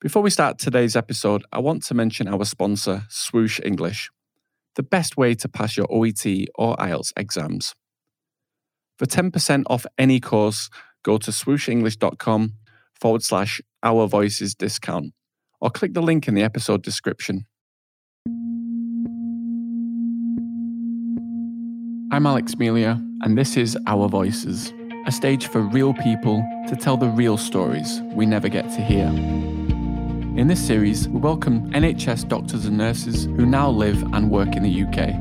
Before we start today's episode, I want to mention our sponsor, Swoosh English, the best way to pass your OET or IELTS exams. For 10% off any course, go to swooshenglish.com forward slash our voices discount or click the link in the episode description. I'm Alex Melia, and this is Our Voices, a stage for real people to tell the real stories we never get to hear. In this series, we welcome NHS doctors and nurses who now live and work in the UK.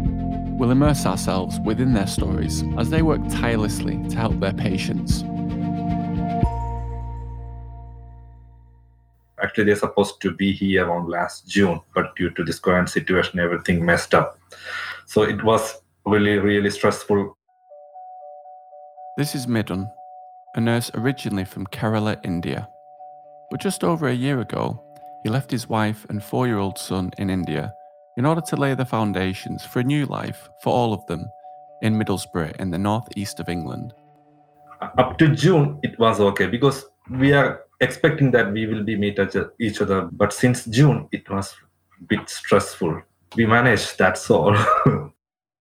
We'll immerse ourselves within their stories as they work tirelessly to help their patients. Actually, they're supposed to be here around last June, but due to this current situation, everything messed up. So it was really, really stressful. This is Midun, a nurse originally from Kerala, India. But just over a year ago, he left his wife and four year old son in India in order to lay the foundations for a new life for all of them in Middlesbrough in the northeast of England. Up to June, it was okay because we are expecting that we will be meet each other. But since June, it was a bit stressful. We managed, that's all.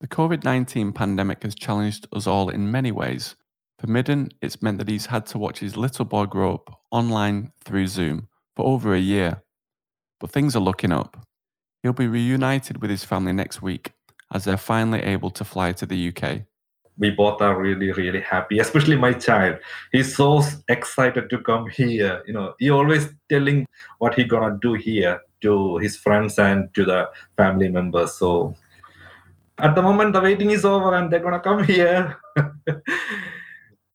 the COVID 19 pandemic has challenged us all in many ways. For Midun, it's meant that he's had to watch his little boy grow up online through Zoom for over a year but things are looking up. He'll be reunited with his family next week as they're finally able to fly to the UK. We both are really, really happy, especially my child. He's so excited to come here. You know, he always telling what he gonna do here to his friends and to the family members. So at the moment, the waiting is over and they're gonna come here.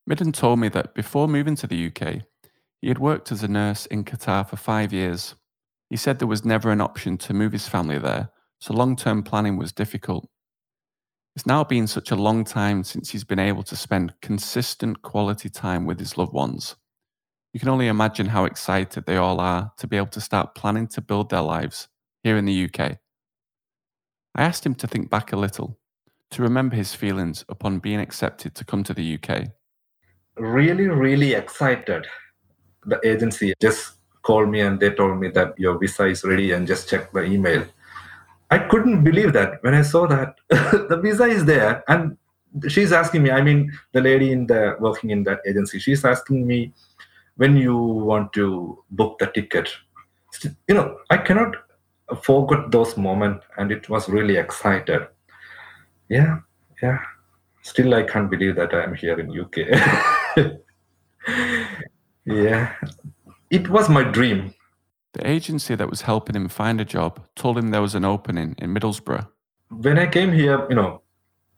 Midun told me that before moving to the UK, he had worked as a nurse in Qatar for five years he said there was never an option to move his family there, so long term planning was difficult. It's now been such a long time since he's been able to spend consistent quality time with his loved ones. You can only imagine how excited they all are to be able to start planning to build their lives here in the UK. I asked him to think back a little, to remember his feelings upon being accepted to come to the UK. Really, really excited. The agency just called me and they told me that your visa is ready and just check the email. I couldn't believe that when I saw that the visa is there and she's asking me, I mean, the lady in the working in that agency, she's asking me when you want to book the ticket. You know, I cannot forget those moments and it was really excited. Yeah, yeah. Still, I can't believe that I'm here in UK. yeah, it was my dream. The agency that was helping him find a job told him there was an opening in Middlesbrough. When I came here, you know,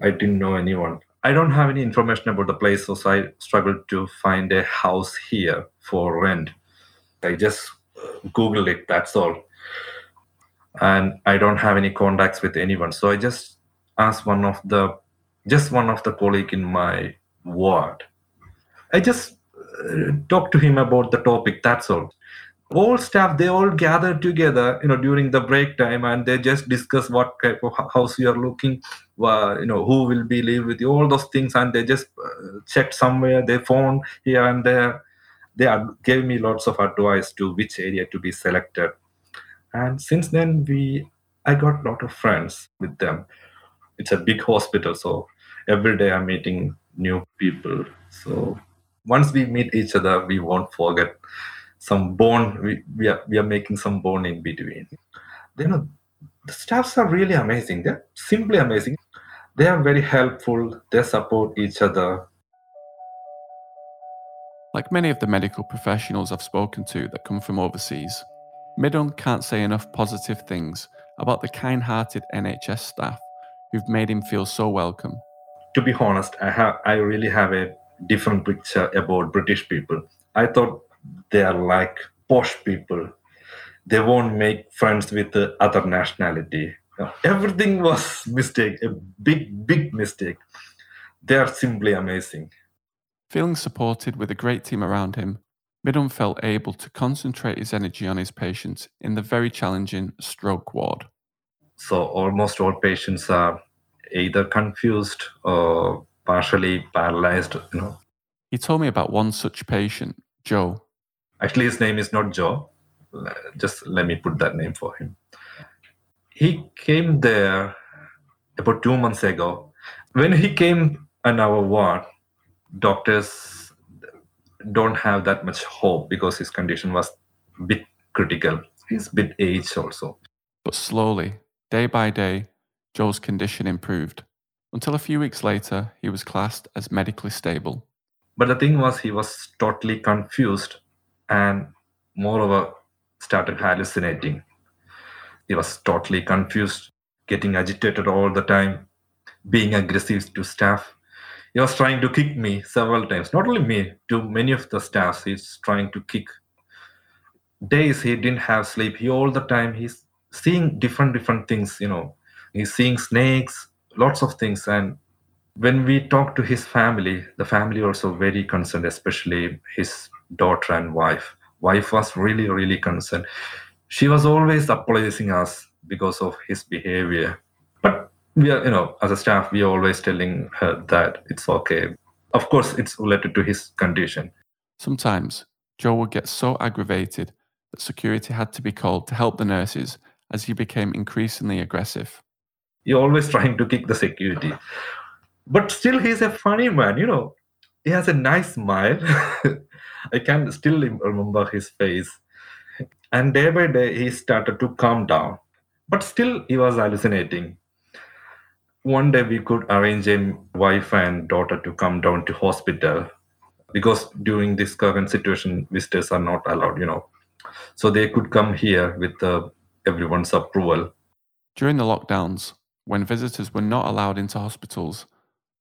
I didn't know anyone. I don't have any information about the place, so I struggled to find a house here for rent. I just uh, Googled it, that's all. And I don't have any contacts with anyone. So I just asked one of the just one of the colleague in my ward. I just talk to him about the topic that's all. All staff they all gather together you know during the break time and they just discuss what type of house you are looking uh, you know who will be live with you all those things and they just uh, checked somewhere they phone here and there. They gave me lots of advice to which area to be selected. And since then we i got a lot of friends with them. It's a big hospital so every day i'm meeting new people so once we meet each other, we won't forget some bond. We, we are we are making some bond in between. You know, the staffs are really amazing. They're simply amazing. They are very helpful. They support each other. Like many of the medical professionals I've spoken to that come from overseas, Midun can't say enough positive things about the kind hearted NHS staff who've made him feel so welcome. To be honest, I have I really have a different picture uh, about British people. I thought they are like posh people. They won't make friends with the other nationality. Everything was mistake, a big, big mistake. They are simply amazing. Feeling supported with a great team around him, Midun felt able to concentrate his energy on his patients in the very challenging stroke ward. So almost all patients are either confused or partially paralyzed, you know. He told me about one such patient, Joe. Actually, his name is not Joe. Uh, just let me put that name for him. He came there about two months ago. When he came on our ward, doctors don't have that much hope because his condition was a bit critical. He's a bit aged also. But slowly, day by day, Joe's condition improved. Until a few weeks later, he was classed as medically stable. But the thing was, he was totally confused and, moreover, started hallucinating. He was totally confused, getting agitated all the time, being aggressive to staff. He was trying to kick me several times. Not only me, to many of the staffs, he's trying to kick. Days he didn't have sleep. He all the time he's seeing different different things. You know, he's seeing snakes, lots of things. And when we talk to his family, the family also very concerned, especially his daughter and wife. Wife was really really concerned. She was always apologizing us because of his behavior. But we are, you know, as a staff, we are always telling her that it's okay. Of course, it's related to his condition. Sometimes Joe would get so aggravated that security had to be called to help the nurses as he became increasingly aggressive. You're always trying to kick the security. But still, he's a funny man, you know. He has a nice smile. I can still remember his face. And day by day, he started to calm down. But still, he was hallucinating one day we could arrange a wife and daughter to come down to hospital because during this current situation visitors are not allowed you know so they could come here with uh, everyone's approval during the lockdowns when visitors were not allowed into hospitals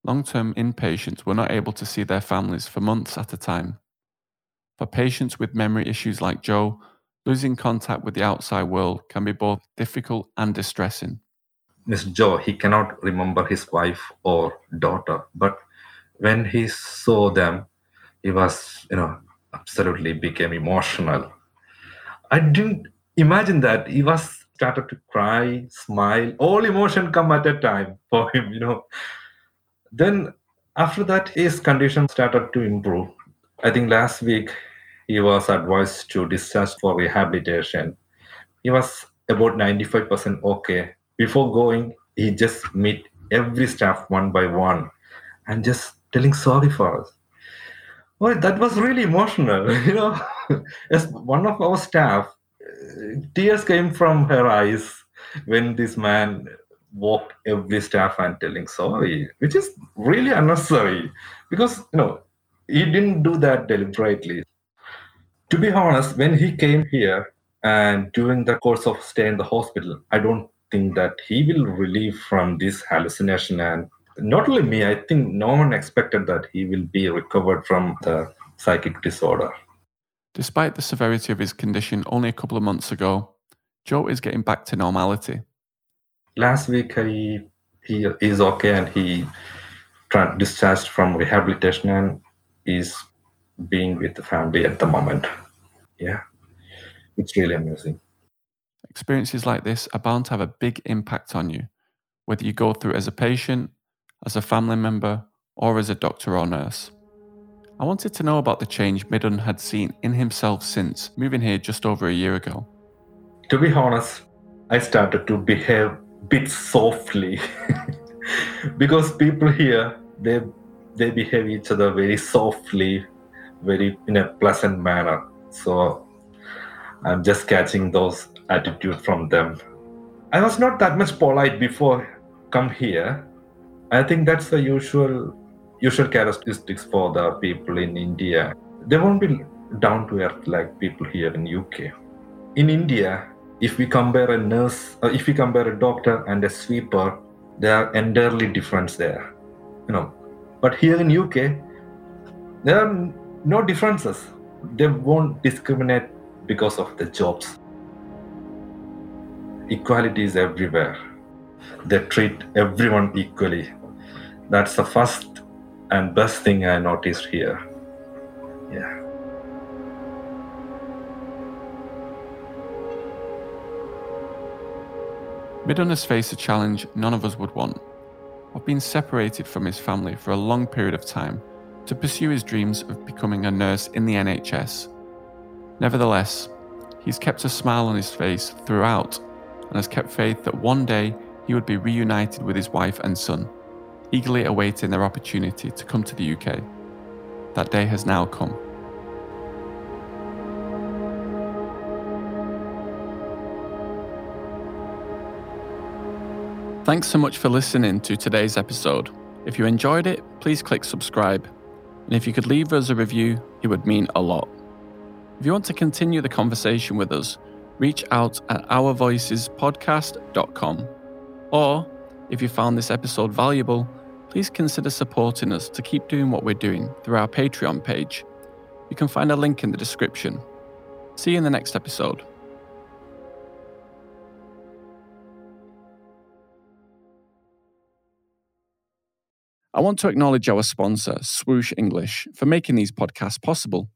long-term inpatients were not able to see their families for months at a time for patients with memory issues like joe losing contact with the outside world can be both difficult and distressing Mr. Joe, he cannot remember his wife or daughter, but when he saw them, he was, you know, absolutely became emotional. I didn't imagine that he was started to cry, smile, all emotion come at a time for him, you know. Then after that, his condition started to improve. I think last week he was advised to discharge for rehabilitation. He was about 95% okay before going, he just meet every staff one by one and just telling sorry for us. Well, that was really emotional. You know, as one of our staff, tears came from her eyes when this man walked every staff and telling sorry, which is really unnecessary because you know he didn't do that deliberately. To be honest, when he came here and during the course of stay in the hospital, I don't think that he will relieve from this hallucination and not only me i think no one expected that he will be recovered from the psychic disorder despite the severity of his condition only a couple of months ago joe is getting back to normality. Last week he he is okay and he discharged from rehabilitation and is being with the family at the moment. Yeah. It's really amazing. Experiences like this are bound to have a big impact on you, whether you go through as a patient, as a family member, or as a doctor or nurse. I wanted to know about the change Midun had seen in himself since moving here just over a year ago. To be honest, I started to behave a bit softly because people here they they behave each other very softly, very in a pleasant manner. So I'm just catching those attitude from them. I was not that much polite before come here. I think that's the usual usual characteristics for the people in India. They won't be down to earth like people here in UK. In India, if we compare a nurse, uh, if we compare a doctor and a sweeper, there are entirely different there. You know, but here in UK, there are no differences. They won't discriminate because of the jobs equality is everywhere. They treat everyone equally. That's the first and best thing I noticed here. Yeah. Midun has faced a challenge none of us would want of being separated from his family for a long period of time to pursue his dreams of becoming a nurse in the NHS. Nevertheless, He's kept a smile on his face throughout and has kept faith that one day he would be reunited with his wife and son, eagerly awaiting their opportunity to come to the UK. That day has now come. Thanks so much for listening to today's episode. If you enjoyed it, please click subscribe. And if you could leave us a review, it would mean a lot. If you want to continue the conversation with us, reach out at ourvoicespodcast.com. Or, if you found this episode valuable, please consider supporting us to keep doing what we're doing through our Patreon page. You can find a link in the description. See you in the next episode. I want to acknowledge our sponsor, Swoosh English, for making these podcasts possible.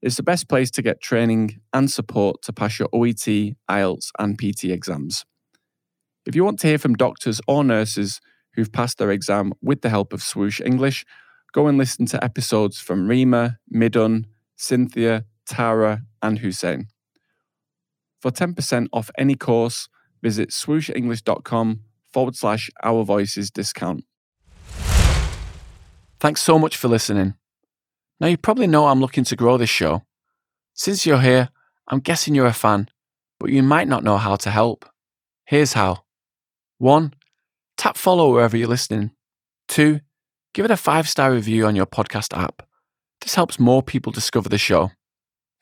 It's the best place to get training and support to pass your OET, IELTS, and PT exams. If you want to hear from doctors or nurses who've passed their exam with the help of Swoosh English, go and listen to episodes from Rima, Midun, Cynthia, Tara, and Hussein. For 10% off any course, visit swooshenglish.com forward slash our voices discount. Thanks so much for listening. Now, you probably know I'm looking to grow this show. Since you're here, I'm guessing you're a fan, but you might not know how to help. Here's how 1. Tap follow wherever you're listening. 2. Give it a five star review on your podcast app. This helps more people discover the show.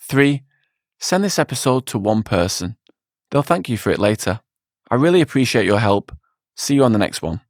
3. Send this episode to one person. They'll thank you for it later. I really appreciate your help. See you on the next one.